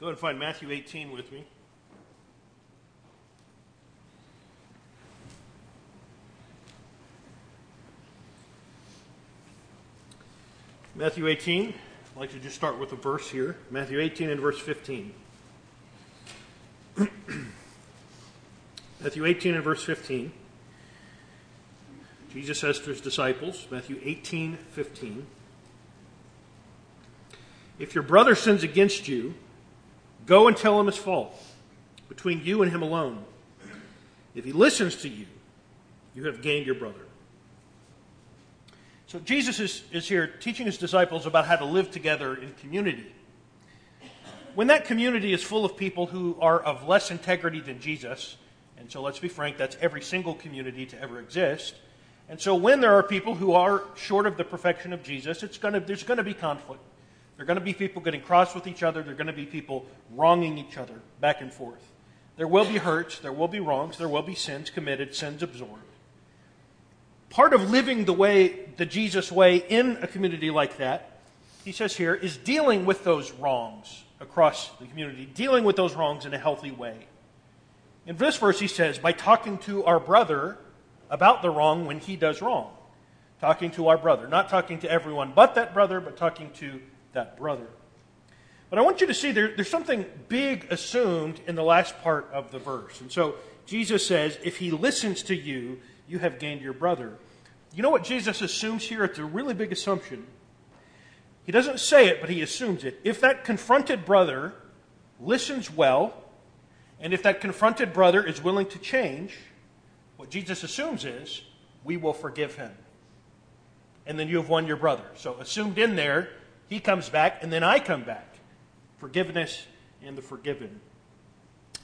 Go ahead and find Matthew 18 with me. Matthew 18. I'd like to just start with a verse here. Matthew 18 and verse 15. Matthew 18 and verse 15. Jesus says to his disciples, Matthew 18, 15. If your brother sins against you, go and tell him his fault, between you and him alone. If he listens to you, you have gained your brother. So Jesus is, is here teaching his disciples about how to live together in community. When that community is full of people who are of less integrity than Jesus, and so let's be frank, that's every single community to ever exist. And so when there are people who are short of the perfection of Jesus, it's gonna, there's going to be conflict. There are going to be people getting cross with each other. There are going to be people wronging each other back and forth. There will be hurts. There will be wrongs. There will be sins committed, sins absorbed. Part of living the way, the Jesus way in a community like that, he says here, is dealing with those wrongs across the community, dealing with those wrongs in a healthy way. In this verse, he says, by talking to our brother about the wrong when he does wrong. Talking to our brother. Not talking to everyone but that brother, but talking to that brother. But I want you to see there, there's something big assumed in the last part of the verse. And so Jesus says, if he listens to you, you have gained your brother. You know what Jesus assumes here? It's a really big assumption. He doesn't say it, but he assumes it. If that confronted brother listens well, and if that confronted brother is willing to change, what Jesus assumes is we will forgive him. And then you have won your brother. So, assumed in there he comes back, and then I come back. Forgiveness and the forgiven.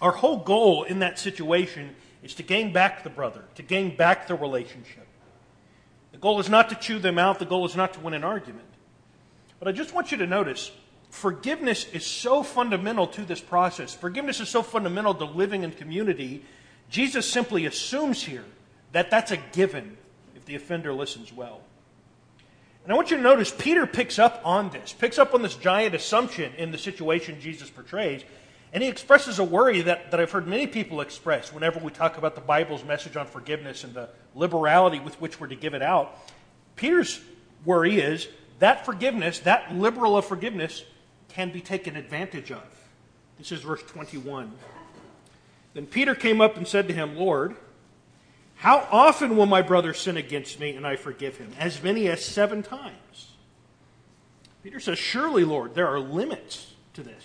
Our whole goal in that situation is to gain back the brother, to gain back the relationship. The goal is not to chew them out, the goal is not to win an argument. But I just want you to notice forgiveness is so fundamental to this process. Forgiveness is so fundamental to living in community. Jesus simply assumes here that that's a given if the offender listens well. And I want you to notice Peter picks up on this, picks up on this giant assumption in the situation Jesus portrays, and he expresses a worry that, that I've heard many people express whenever we talk about the Bible's message on forgiveness and the liberality with which we're to give it out. Peter's worry is that forgiveness, that liberal of forgiveness, can be taken advantage of. This is verse 21. Then Peter came up and said to him, Lord, how often will my brother sin against me and I forgive him? As many as seven times. Peter says, Surely, Lord, there are limits to this.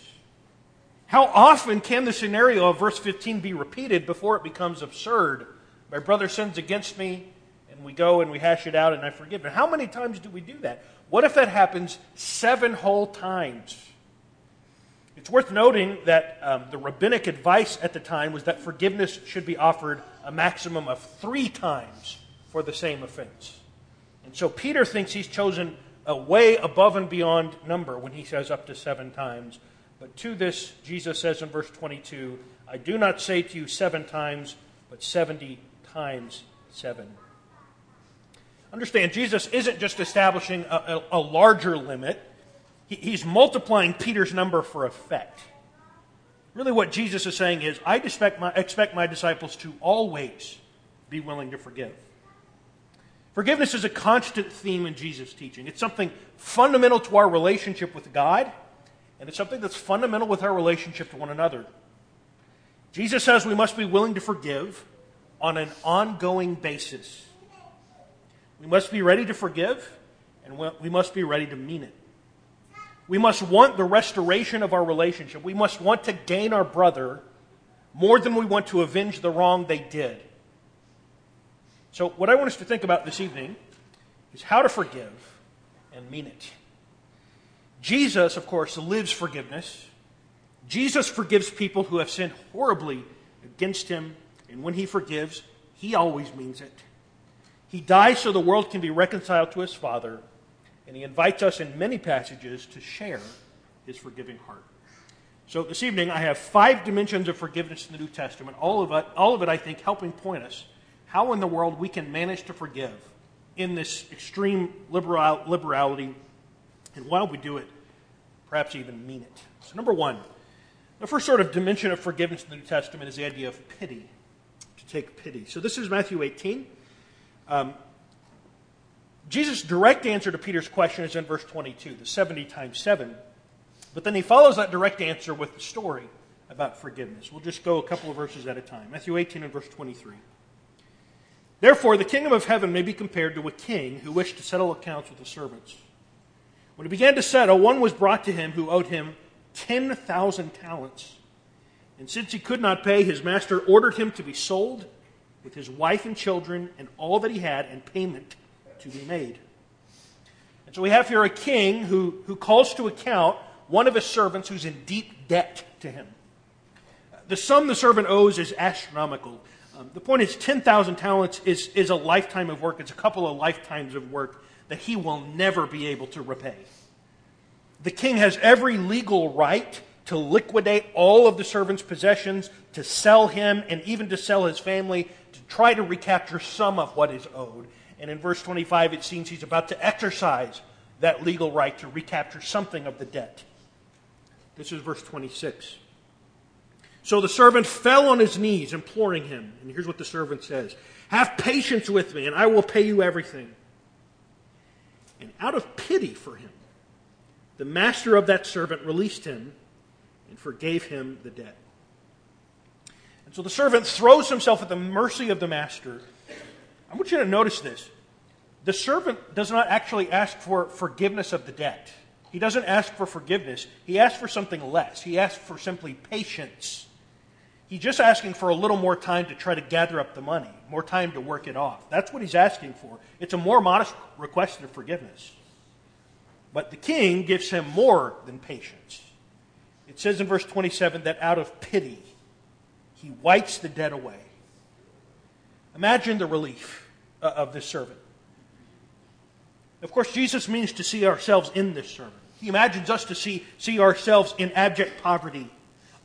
How often can the scenario of verse 15 be repeated before it becomes absurd? My brother sins against me, and we go and we hash it out and I forgive him. How many times do we do that? What if that happens seven whole times? It's worth noting that um, the rabbinic advice at the time was that forgiveness should be offered a maximum of three times for the same offense. And so Peter thinks he's chosen a way above and beyond number when he says up to seven times. But to this, Jesus says in verse 22, I do not say to you seven times, but 70 times seven. Understand, Jesus isn't just establishing a, a, a larger limit he's multiplying Peter's number for effect. Really, what Jesus is saying is, I expect my, expect my disciples to always be willing to forgive. Forgiveness is a constant theme in Jesus' teaching. It's something fundamental to our relationship with God, and it's something that's fundamental with our relationship to one another. Jesus says we must be willing to forgive on an ongoing basis. We must be ready to forgive, and we must be ready to mean it. We must want the restoration of our relationship. We must want to gain our brother more than we want to avenge the wrong they did. So, what I want us to think about this evening is how to forgive and mean it. Jesus, of course, lives forgiveness. Jesus forgives people who have sinned horribly against him, and when he forgives, he always means it. He dies so the world can be reconciled to his Father and he invites us in many passages to share his forgiving heart. So this evening, I have five dimensions of forgiveness in the New Testament, all of it, all of it I think, helping point us how in the world we can manage to forgive in this extreme liberal, liberality, and while we do it, perhaps even mean it. So, number one, The first sort of dimension of forgiveness in the New Testament is the idea of pity, to take pity. So this is Matthew 18. Um, Jesus' direct answer to Peter's question is in verse 22, the 70 times 7. But then he follows that direct answer with the story about forgiveness. We'll just go a couple of verses at a time. Matthew 18 and verse 23. Therefore, the kingdom of heaven may be compared to a king who wished to settle accounts with his servants. When he began to settle, one was brought to him who owed him 10,000 talents. And since he could not pay, his master ordered him to be sold with his wife and children and all that he had, and payment to be made. And so we have here a king who, who calls to account one of his servants who's in deep debt to him. The sum the servant owes is astronomical. Um, the point is, 10,000 talents is, is a lifetime of work. It's a couple of lifetimes of work that he will never be able to repay. The king has every legal right to liquidate all of the servant's possessions, to sell him, and even to sell his family, to try to recapture some of what is owed. And in verse 25, it seems he's about to exercise that legal right to recapture something of the debt. This is verse 26. So the servant fell on his knees, imploring him. And here's what the servant says Have patience with me, and I will pay you everything. And out of pity for him, the master of that servant released him and forgave him the debt. And so the servant throws himself at the mercy of the master. I want you to notice this. The servant does not actually ask for forgiveness of the debt. He doesn't ask for forgiveness. He asks for something less. He asks for simply patience. He's just asking for a little more time to try to gather up the money, more time to work it off. That's what he's asking for. It's a more modest request of forgiveness. But the king gives him more than patience. It says in verse 27 that out of pity, he wipes the debt away. Imagine the relief uh, of this servant. Of course, Jesus means to see ourselves in this servant. He imagines us to see, see ourselves in abject poverty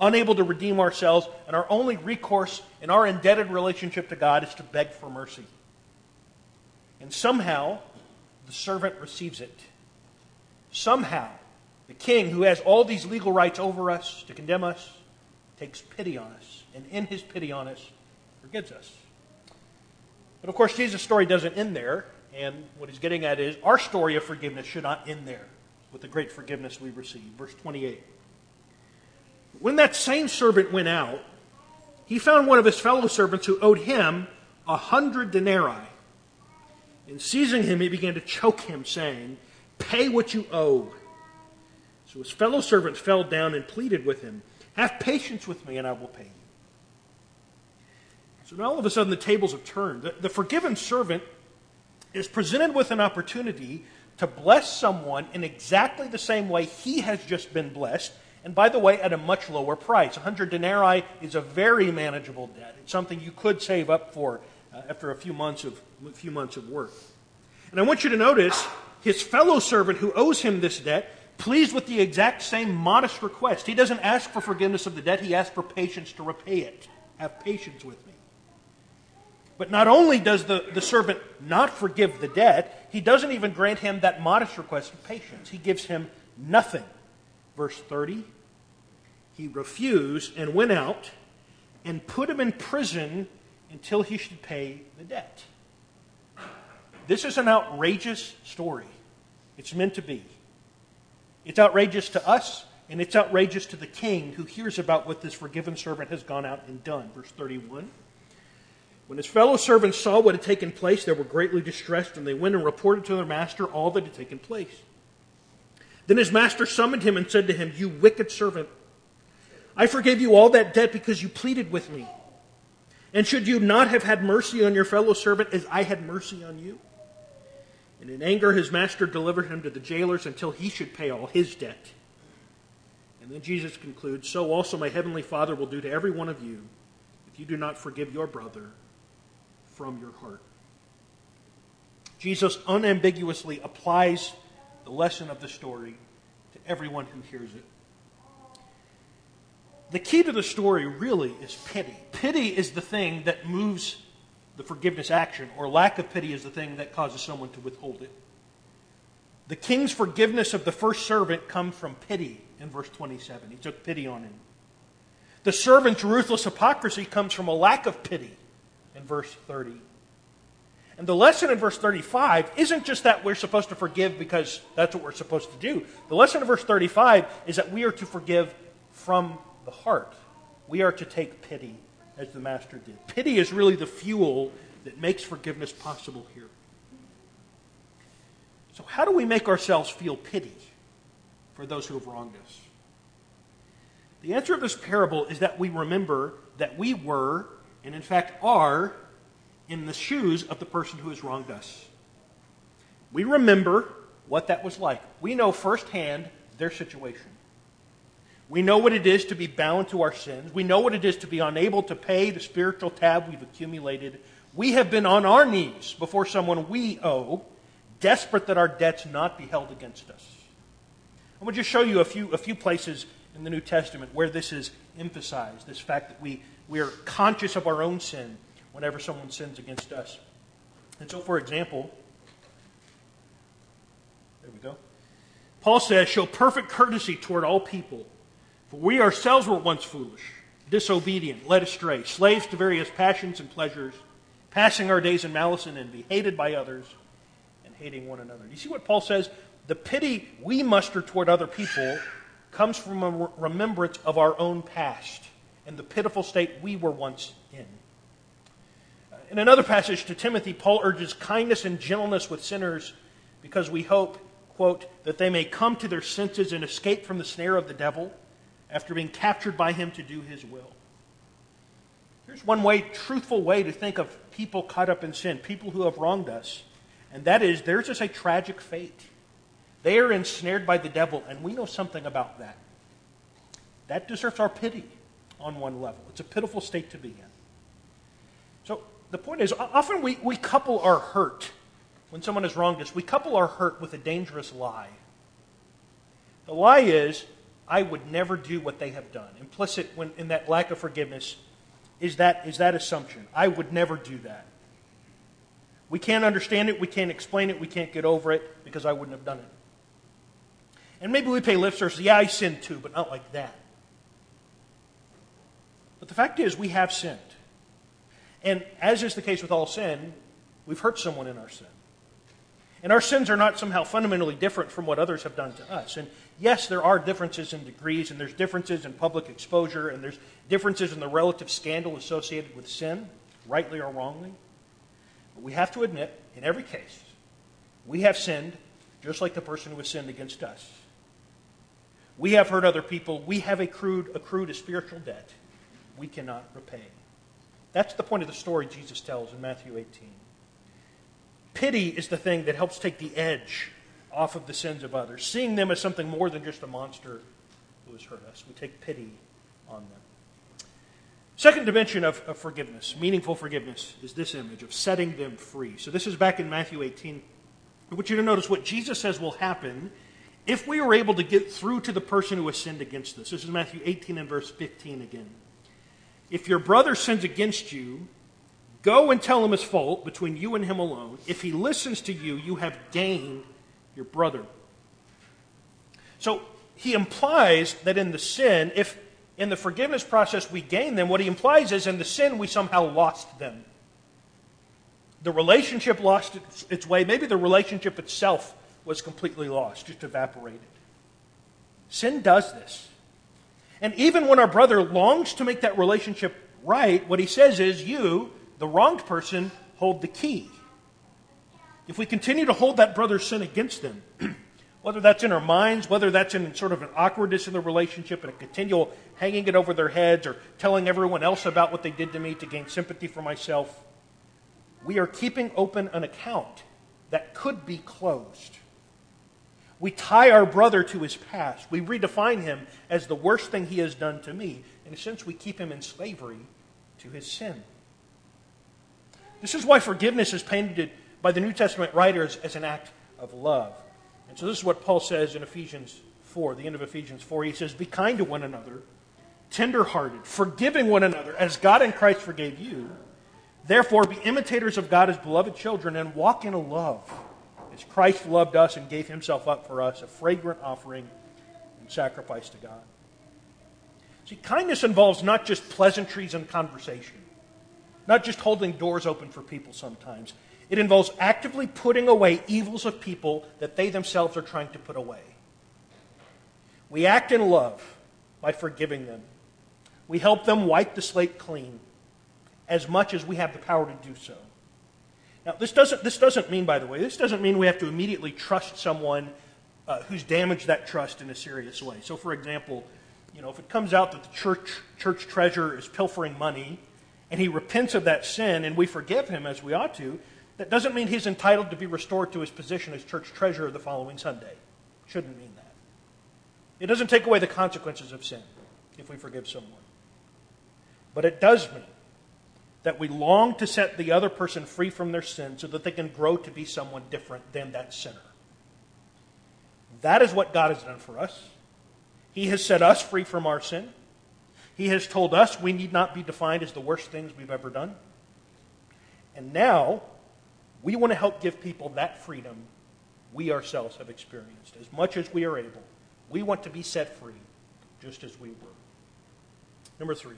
unable to redeem ourselves, and our only recourse in our indebted relationship to God is to beg for mercy. And somehow, the servant receives it. Somehow, the king, who has all these legal rights over us to condemn us, takes pity on us, and in his pity on us, forgives us. But of course, Jesus' story doesn't end there, and what he's getting at is our story of forgiveness should not end there with the great forgiveness we receive. Verse 28. When that same servant went out, he found one of his fellow servants who owed him a hundred denarii. And seizing him, he began to choke him, saying, Pay what you owe. So his fellow servant fell down and pleaded with him, Have patience with me, and I will pay you. So now all of a sudden the tables have turned. The, the forgiven servant is presented with an opportunity to bless someone in exactly the same way he has just been blessed and by the way, at a much lower price. 100 denarii is a very manageable debt. It's something you could save up for uh, after a few months of a few months of work. And I want you to notice his fellow servant who owes him this debt pleased with the exact same modest request. He doesn't ask for forgiveness of the debt, he asks for patience to repay it. Have patience with me. But not only does the, the servant not forgive the debt, he doesn't even grant him that modest request of patience. He gives him nothing. Verse 30 he refused and went out and put him in prison until he should pay the debt. This is an outrageous story. It's meant to be. It's outrageous to us, and it's outrageous to the king who hears about what this forgiven servant has gone out and done. Verse 31. When his fellow servants saw what had taken place, they were greatly distressed, and they went and reported to their master all that had taken place. Then his master summoned him and said to him, You wicked servant. I forgave you all that debt because you pleaded with me. And should you not have had mercy on your fellow servant as I had mercy on you? And in anger, his master delivered him to the jailers until he should pay all his debt. And then Jesus concludes So also my heavenly Father will do to every one of you if you do not forgive your brother from your heart. Jesus unambiguously applies the lesson of the story to everyone who hears it the key to the story really is pity. Pity is the thing that moves the forgiveness action, or lack of pity is the thing that causes someone to withhold it. The king's forgiveness of the first servant comes from pity in verse 27. He took pity on him. The servant's ruthless hypocrisy comes from a lack of pity in verse 30. And the lesson in verse 35 isn't just that we're supposed to forgive because that's what we're supposed to do. The lesson in verse 35 is that we are to forgive from the heart. We are to take pity as the Master did. Pity is really the fuel that makes forgiveness possible here. So, how do we make ourselves feel pity for those who have wronged us? The answer of this parable is that we remember that we were, and in fact are, in the shoes of the person who has wronged us. We remember what that was like. We know firsthand their situation. We know what it is to be bound to our sins. We know what it is to be unable to pay the spiritual tab we've accumulated. We have been on our knees before someone we owe, desperate that our debts not be held against us. I want to just show you a few, a few places in the New Testament where this is emphasized this fact that we, we are conscious of our own sin whenever someone sins against us. And so, for example, there we go. Paul says, Show perfect courtesy toward all people for we ourselves were once foolish, disobedient, led astray, slaves to various passions and pleasures, passing our days in malice and envy, hated by others, and hating one another. You see what Paul says? The pity we muster toward other people comes from a remembrance of our own past and the pitiful state we were once in. Uh, in another passage to Timothy, Paul urges kindness and gentleness with sinners because we hope, quote, that they may come to their senses and escape from the snare of the devil after being captured by him to do his will. Here's one way, truthful way to think of people caught up in sin, people who have wronged us, and that is theirs is a tragic fate. They are ensnared by the devil, and we know something about that. That deserves our pity on one level. It's a pitiful state to be in. So the point is, often we, we couple our hurt when someone has wronged us, we couple our hurt with a dangerous lie. The lie is, I would never do what they have done. Implicit when, in that lack of forgiveness is that, is that assumption. I would never do that. We can't understand it, we can't explain it, we can't get over it because I wouldn't have done it. And maybe we pay lip service, yeah, I sinned too, but not like that. But the fact is, we have sinned. And as is the case with all sin, we've hurt someone in our sin. And our sins are not somehow fundamentally different from what others have done to us. And yes, there are differences in degrees, and there's differences in public exposure, and there's differences in the relative scandal associated with sin, rightly or wrongly. But we have to admit, in every case, we have sinned just like the person who has sinned against us. We have hurt other people. We have accrued, accrued a spiritual debt we cannot repay. That's the point of the story Jesus tells in Matthew 18. Pity is the thing that helps take the edge off of the sins of others, seeing them as something more than just a monster who has hurt us. We take pity on them. Second dimension of, of forgiveness, meaningful forgiveness, is this image of setting them free. So this is back in Matthew 18. I want you to notice what Jesus says will happen if we are able to get through to the person who has sinned against us. This is Matthew 18 and verse 15 again. If your brother sins against you, Go and tell him his fault between you and him alone. If he listens to you, you have gained your brother. So he implies that in the sin, if in the forgiveness process we gain them, what he implies is in the sin we somehow lost them. The relationship lost its, its way. Maybe the relationship itself was completely lost, just evaporated. Sin does this. And even when our brother longs to make that relationship right, what he says is, You, the wronged person hold the key. If we continue to hold that brother's sin against them, whether that's in our minds, whether that's in sort of an awkwardness in the relationship and a continual hanging it over their heads or telling everyone else about what they did to me to gain sympathy for myself, we are keeping open an account that could be closed. We tie our brother to his past. We redefine him as the worst thing he has done to me. In a sense, we keep him in slavery to his sin. This is why forgiveness is painted by the New Testament writers as an act of love. And so this is what Paul says in Ephesians 4, the end of Ephesians 4. He says, Be kind to one another, tenderhearted, forgiving one another, as God in Christ forgave you. Therefore, be imitators of God as beloved children and walk in a love, as Christ loved us and gave himself up for us, a fragrant offering and sacrifice to God. See, kindness involves not just pleasantries and conversation, not just holding doors open for people sometimes. It involves actively putting away evils of people that they themselves are trying to put away. We act in love by forgiving them. We help them wipe the slate clean as much as we have the power to do so. Now, this doesn't, this doesn't mean, by the way, this doesn't mean we have to immediately trust someone uh, who's damaged that trust in a serious way. So, for example, you know, if it comes out that the church, church treasurer is pilfering money and he repents of that sin and we forgive him as we ought to, that doesn't mean he's entitled to be restored to his position as church treasurer the following Sunday. Shouldn't mean that. It doesn't take away the consequences of sin if we forgive someone. But it does mean that we long to set the other person free from their sin so that they can grow to be someone different than that sinner. That is what God has done for us. He has set us free from our sin. He has told us we need not be defined as the worst things we've ever done. And now, we want to help give people that freedom we ourselves have experienced as much as we are able. We want to be set free just as we were. Number three.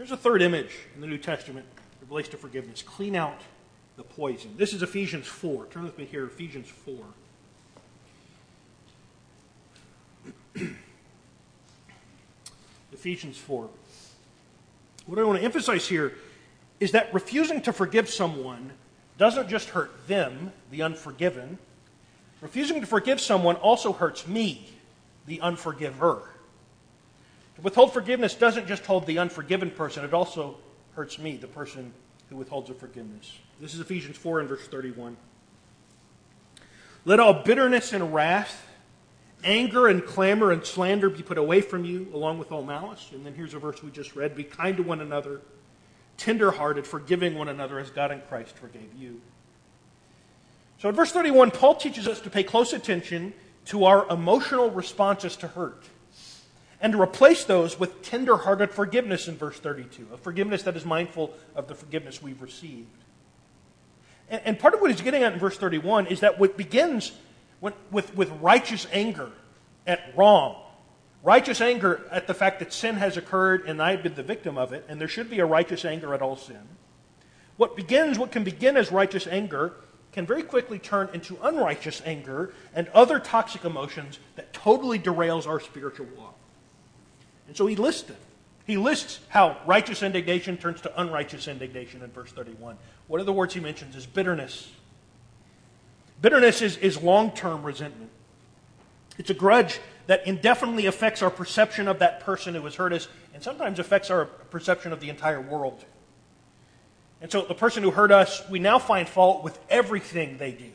Here's a third image in the New Testament that relates to forgiveness. Clean out the poison. This is Ephesians 4. Turn with me here, Ephesians 4. Ephesians 4. What I want to emphasize here is that refusing to forgive someone doesn't just hurt them, the unforgiven. Refusing to forgive someone also hurts me, the unforgiver. Withhold forgiveness doesn't just hold the unforgiven person, it also hurts me, the person who withholds the forgiveness. This is Ephesians 4 and verse 31. Let all bitterness and wrath Anger and clamor and slander be put away from you, along with all malice. And then here's a verse we just read Be kind to one another, tenderhearted, forgiving one another as God in Christ forgave you. So in verse 31, Paul teaches us to pay close attention to our emotional responses to hurt and to replace those with tenderhearted forgiveness in verse 32, a forgiveness that is mindful of the forgiveness we've received. And, and part of what he's getting at in verse 31 is that what begins with, with righteous anger at wrong, righteous anger at the fact that sin has occurred and I've been the victim of it, and there should be a righteous anger at all sin. What begins, what can begin as righteous anger, can very quickly turn into unrighteous anger and other toxic emotions that totally derails our spiritual walk. And so he lists them. He lists how righteous indignation turns to unrighteous indignation in verse 31. One of the words he mentions is bitterness, Bitterness is, is long term resentment. It's a grudge that indefinitely affects our perception of that person who has hurt us and sometimes affects our perception of the entire world. And so the person who hurt us, we now find fault with everything they do.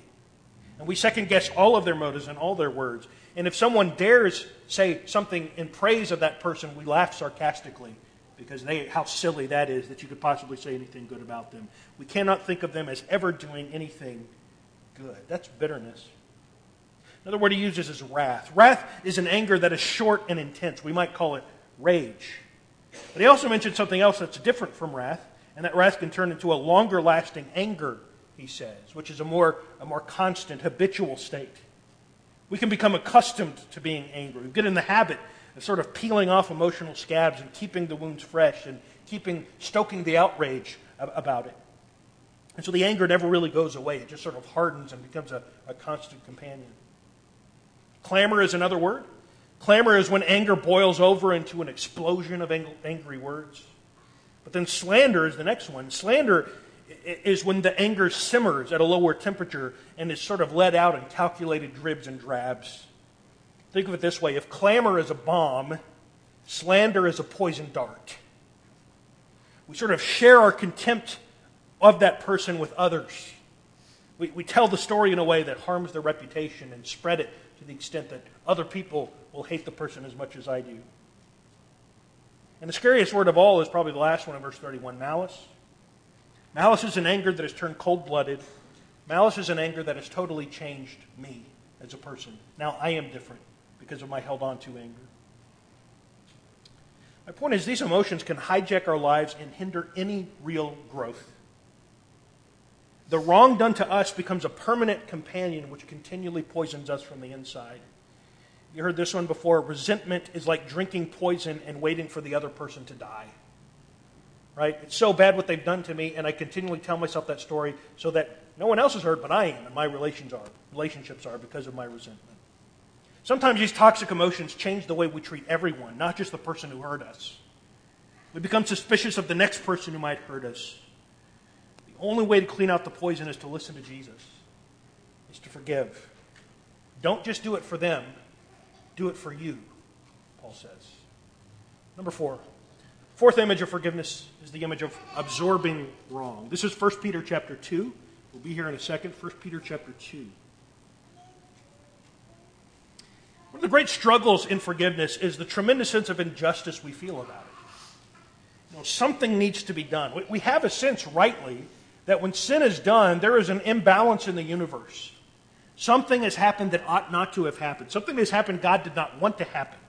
And we second guess all of their motives and all their words. And if someone dares say something in praise of that person, we laugh sarcastically because they, how silly that is that you could possibly say anything good about them. We cannot think of them as ever doing anything good. That's bitterness. Another word he uses is wrath. Wrath is an anger that is short and intense. We might call it rage. But he also mentioned something else that's different from wrath, and that wrath can turn into a longer lasting anger, he says, which is a more, a more constant, habitual state. We can become accustomed to being angry. We get in the habit of sort of peeling off emotional scabs and keeping the wounds fresh and keeping, stoking the outrage about it. And so the anger never really goes away. It just sort of hardens and becomes a, a constant companion. Clamor is another word. Clamor is when anger boils over into an explosion of ang- angry words. But then slander is the next one. Slander is when the anger simmers at a lower temperature and is sort of let out in calculated dribs and drabs. Think of it this way if clamor is a bomb, slander is a poison dart. We sort of share our contempt of that person with others. We, we tell the story in a way that harms their reputation and spread it to the extent that other people will hate the person as much as I do. And the scariest word of all is probably the last one in verse 31 malice. Malice is an anger that has turned cold blooded. Malice is an anger that has totally changed me as a person. Now I am different because of my held on to anger. My point is, these emotions can hijack our lives and hinder any real growth the wrong done to us becomes a permanent companion which continually poisons us from the inside. You heard this one before. Resentment is like drinking poison and waiting for the other person to die. Right? It's so bad what they've done to me, and I continually tell myself that story so that no one else is hurt, but I am, and my relations are, relationships are because of my resentment. Sometimes these toxic emotions change the way we treat everyone, not just the person who hurt us. We become suspicious of the next person who might hurt us. The only way to clean out the poison is to listen to Jesus, is to forgive. Don't just do it for them, do it for you, Paul says. Number four. Fourth image of forgiveness is the image of absorbing wrong. This is 1 Peter chapter 2. We'll be here in a second. 1 Peter chapter 2. One of the great struggles in forgiveness is the tremendous sense of injustice we feel about it. You know, something needs to be done. We have a sense, rightly, that when sin is done, there is an imbalance in the universe. Something has happened that ought not to have happened. Something has happened God did not want to happen.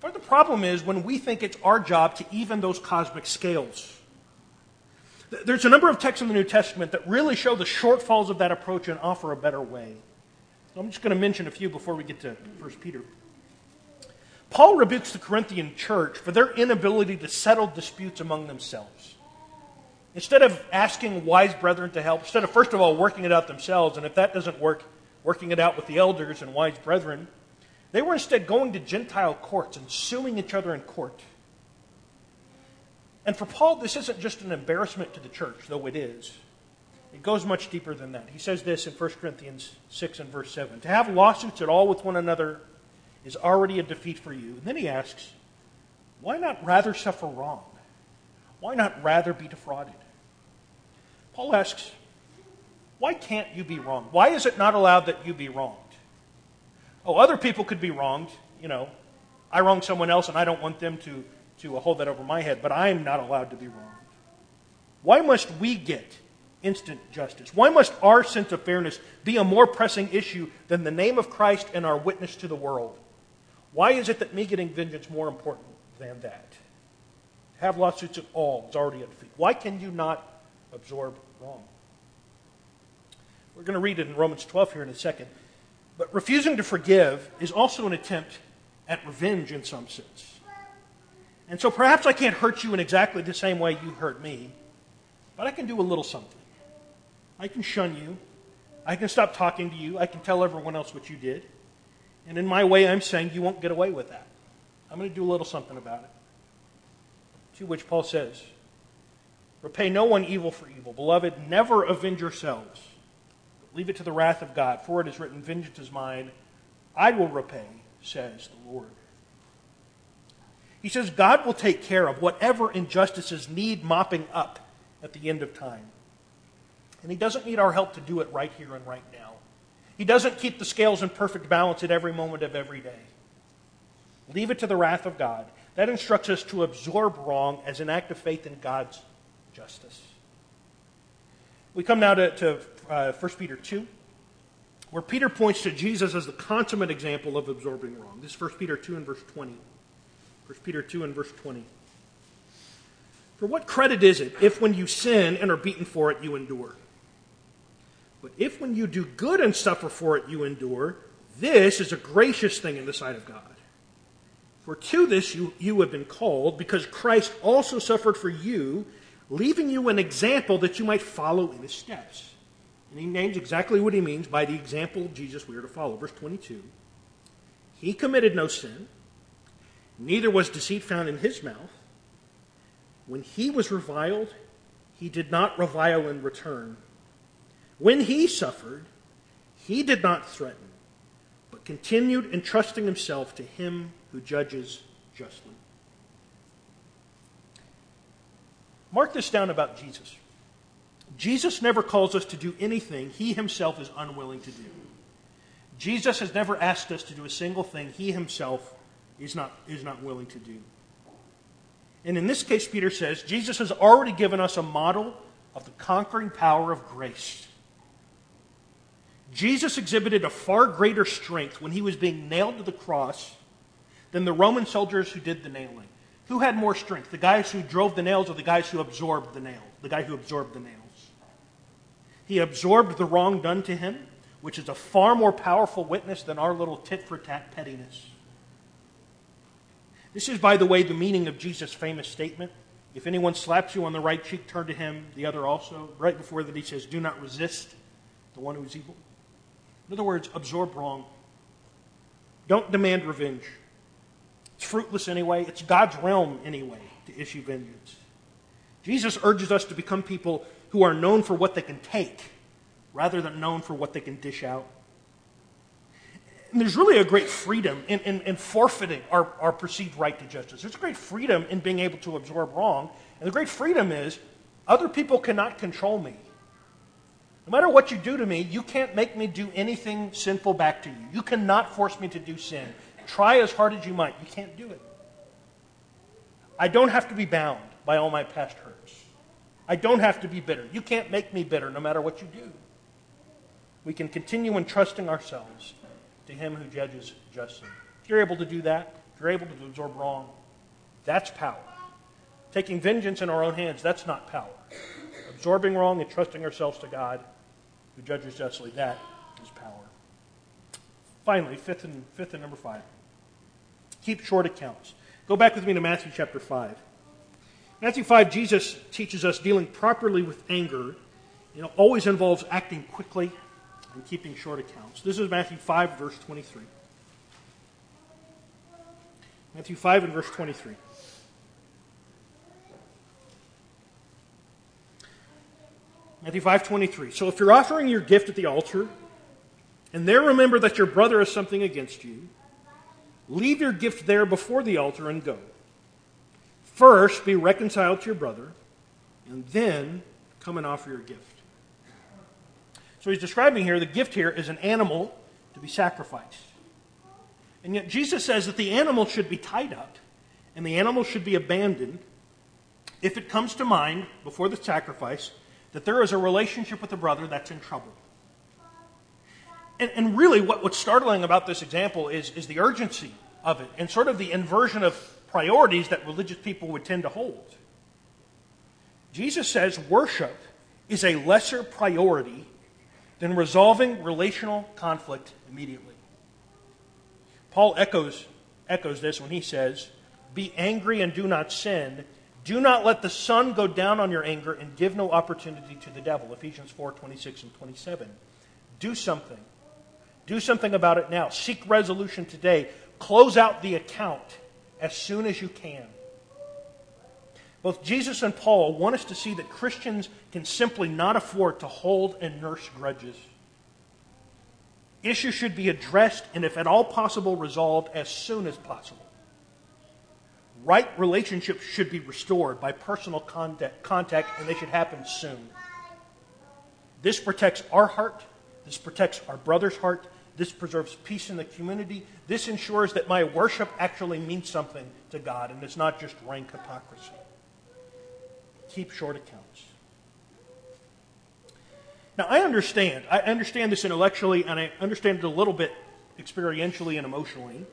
But the problem is when we think it's our job to even those cosmic scales. There's a number of texts in the New Testament that really show the shortfalls of that approach and offer a better way. I'm just going to mention a few before we get to 1 Peter. Paul rebukes the Corinthian church for their inability to settle disputes among themselves. Instead of asking wise brethren to help, instead of first of all working it out themselves, and if that doesn't work, working it out with the elders and wise brethren, they were instead going to Gentile courts and suing each other in court. And for Paul, this isn't just an embarrassment to the church, though it is. It goes much deeper than that. He says this in 1 Corinthians 6 and verse 7 To have lawsuits at all with one another is already a defeat for you. And then he asks, Why not rather suffer wrong? Why not rather be defrauded? Paul asks, why can't you be wrong? Why is it not allowed that you be wronged? Oh, other people could be wronged. You know, I wronged someone else and I don't want them to, to uh, hold that over my head, but I'm not allowed to be wronged. Why must we get instant justice? Why must our sense of fairness be a more pressing issue than the name of Christ and our witness to the world? Why is it that me getting vengeance more important than that? Have lawsuits at all is already a defeat. Why can you not absorb wrong. We're going to read it in Romans 12 here in a second. But refusing to forgive is also an attempt at revenge in some sense. And so perhaps I can't hurt you in exactly the same way you hurt me, but I can do a little something. I can shun you. I can stop talking to you. I can tell everyone else what you did. And in my way, I'm saying you won't get away with that. I'm going to do a little something about it. To which Paul says, Repay no one evil for evil. Beloved, never avenge yourselves. Leave it to the wrath of God, for it is written, Vengeance is mine. I will repay, says the Lord. He says God will take care of whatever injustices need mopping up at the end of time. And He doesn't need our help to do it right here and right now. He doesn't keep the scales in perfect balance at every moment of every day. Leave it to the wrath of God. That instructs us to absorb wrong as an act of faith in God's justice. We come now to, to uh, 1 Peter 2, where Peter points to Jesus as the consummate example of absorbing wrong. This is 1 Peter 2 and verse 20. 1 Peter 2 and verse 20. For what credit is it if when you sin and are beaten for it, you endure? But if when you do good and suffer for it, you endure, this is a gracious thing in the sight of God. For to this you, you have been called, because Christ also suffered for you leaving you an example that you might follow in his steps. And he names exactly what he means by the example of Jesus we are to follow. Verse 22 He committed no sin, neither was deceit found in his mouth. When he was reviled, he did not revile in return. When he suffered, he did not threaten, but continued entrusting himself to him who judges justly. Mark this down about Jesus. Jesus never calls us to do anything he himself is unwilling to do. Jesus has never asked us to do a single thing he himself is not, is not willing to do. And in this case, Peter says, Jesus has already given us a model of the conquering power of grace. Jesus exhibited a far greater strength when he was being nailed to the cross than the Roman soldiers who did the nailing. Who had more strength, the guys who drove the nails or the guys who absorbed the nail? The guy who absorbed the nails. He absorbed the wrong done to him which is a far more powerful witness than our little tit for tat pettiness. This is, by the way, the meaning of Jesus' famous statement if anyone slaps you on the right cheek, turn to him the other also. Right before that, he says, Do not resist the one who is evil. In other words, absorb wrong. Don't demand revenge. It's fruitless anyway. It's God's realm anyway to issue vengeance. Jesus urges us to become people who are known for what they can take rather than known for what they can dish out. And there's really a great freedom in, in, in, forfeiting our, our perceived right to justice. There's a great freedom in being able to absorb wrong. And the great freedom is other people cannot control me. No matter what you do to me, you can't make me do anything sinful back to you. You cannot force me to do sin. Try as hard as you might. You can't do it. I don't have to be bound by all my past hurts. I don't have to be bitter. You can't make me bitter no matter what you do. We can continue entrusting ourselves to him who judges justly. If you're able to do that, if you're able to absorb wrong, that's power. Taking vengeance in our own hands, that's not power. Absorbing wrong and trusting ourselves to God who judges justly, that is power. Finally, fifth and, fifth and number five keep short accounts. Go back with me to Matthew chapter 5. Matthew 5, Jesus teaches us dealing properly with anger you know, always involves acting quickly and keeping short accounts. This is Matthew 5, verse 23. Matthew 5 and verse 23. Matthew 5:23. So if you're offering your gift at the altar and there remember that your brother has something against you, leave your gift there before the altar and go. First be reconciled to your brother, and then come and offer your gift. So he's describing here the gift here is an animal to be sacrificed. And yet Jesus says that the animal should be tied up and the animal should be abandoned if it comes to mind before the sacrifice that there is a relationship with a brother that's in trouble. And, and really, what, what's startling about this example is, is the urgency of it and sort of the inversion of priorities that religious people would tend to hold. Jesus says worship is a lesser priority than resolving relational conflict immediately. Paul echoes, echoes this when he says, Be angry and do not sin. Do not let the sun go down on your anger and give no opportunity to the devil. Ephesians 4 26 and 27. Do something. Do something about it now. Seek resolution today. Close out the account as soon as you can. Both Jesus and Paul want us to see that Christians can simply not afford to hold and nurse grudges. Issues should be addressed and, if at all possible, resolved as soon as possible. Right relationships should be restored by personal contact, contact and they should happen soon. This protects our heart, this protects our brother's heart, this preserves peace in the community. This ensures that my worship actually means something to God and it's not just rank hypocrisy keep short accounts. Now, I understand. I understand this intellectually, and I understand it a little bit experientially and emotionally.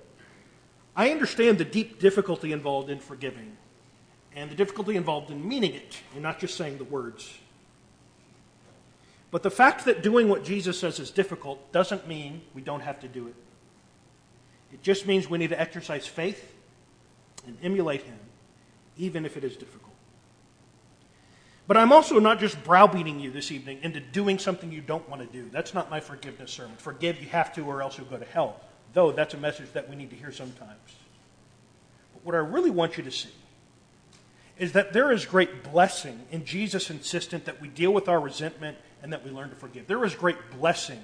I understand the deep difficulty involved in forgiving and the difficulty involved in meaning it and not just saying the words. But the fact that doing what Jesus says is difficult doesn't mean we don't have to do it. It just means we need to exercise faith and emulate Him, even if it is difficult. But I'm also not just browbeating you this evening into doing something you don't want to do. That's not my forgiveness sermon. Forgive, you have to, or else you'll go to hell. Though that's a message that we need to hear sometimes. But what I really want you to see is that there is great blessing in Jesus' insistent that we deal with our resentment and that we learn to forgive. There is great blessing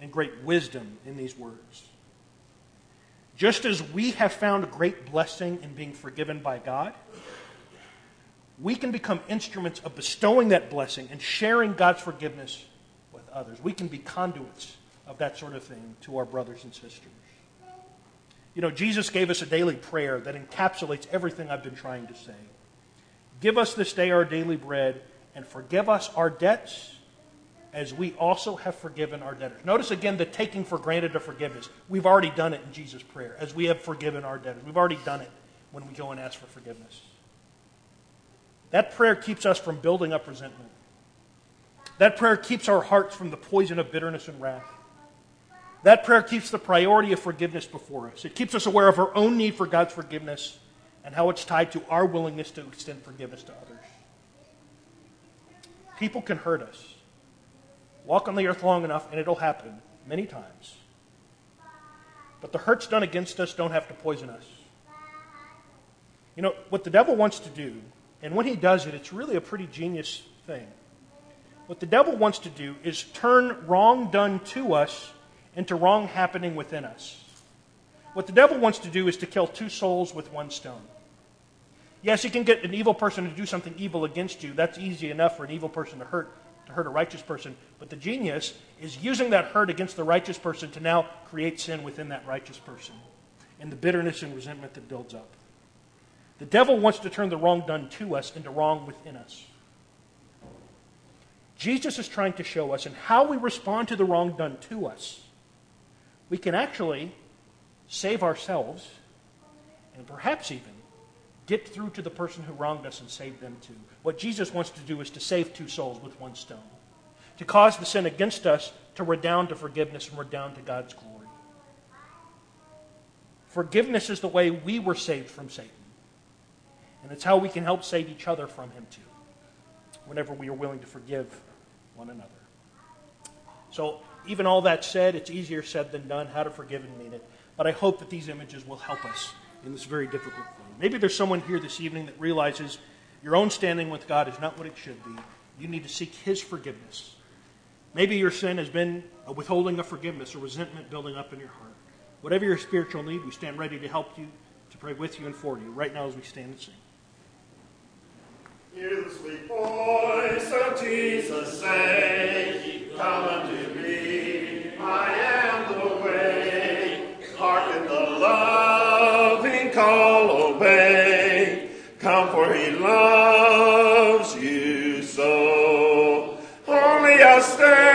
and great wisdom in these words. Just as we have found great blessing in being forgiven by God, we can become instruments of bestowing that blessing and sharing God's forgiveness with others. We can be conduits of that sort of thing to our brothers and sisters. You know, Jesus gave us a daily prayer that encapsulates everything I've been trying to say. Give us this day our daily bread and forgive us our debts as we also have forgiven our debtors. Notice again the taking for granted of forgiveness. We've already done it in Jesus' prayer, as we have forgiven our debtors. We've already done it when we go and ask for forgiveness. That prayer keeps us from building up resentment. That prayer keeps our hearts from the poison of bitterness and wrath. That prayer keeps the priority of forgiveness before us. It keeps us aware of our own need for God's forgiveness and how it's tied to our willingness to extend forgiveness to others. People can hurt us. Walk on the earth long enough, and it'll happen many times. But the hurts done against us don't have to poison us. You know, what the devil wants to do, and when he does it, it's really a pretty genius thing. What the devil wants to do is turn wrong done to us into wrong happening within us. What the devil wants to do is to kill two souls with one stone. Yes, he can get an evil person to do something evil against you. That's easy enough for an evil person to hurt to hurt a righteous person. But the genius is using that hurt against the righteous person to now create sin within that righteous person and the bitterness and resentment that builds up. The devil wants to turn the wrong done to us into wrong within us. Jesus is trying to show us in how we respond to the wrong done to us, we can actually save ourselves and perhaps even get through to the person who wronged us and save them too. What Jesus wants to do is to save two souls with one stone, to cause the sin against us to redound to forgiveness and redound to God's glory. Forgiveness is the way we were saved from Satan. And it's how we can help save each other from him too, whenever we are willing to forgive one another. So, even all that said, it's easier said than done how to forgive and mean it. But I hope that these images will help us in this very difficult. Maybe there's someone here this evening that realizes your own standing with God is not what it should be. You need to seek His forgiveness. Maybe your sin has been a withholding of forgiveness or resentment building up in your heart. Whatever your spiritual need, we stand ready to help you, to pray with you and for you right now as we stand and sing. Hear the sweet voice of Jesus say, Come unto call, obey. Come, for he loves you so. Only a step,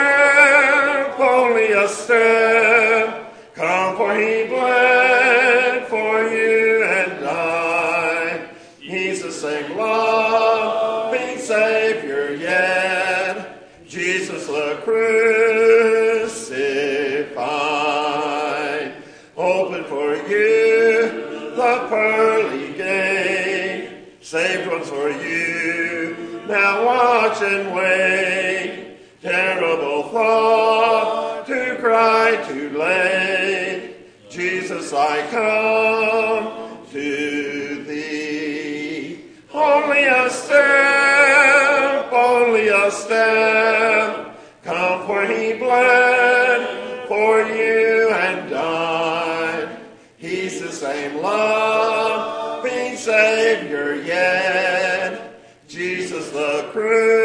Now watch and wait. Terrible thought to cry too late. Jesus, I come to thee. Only a step, only a step. Come, for he bled crucified.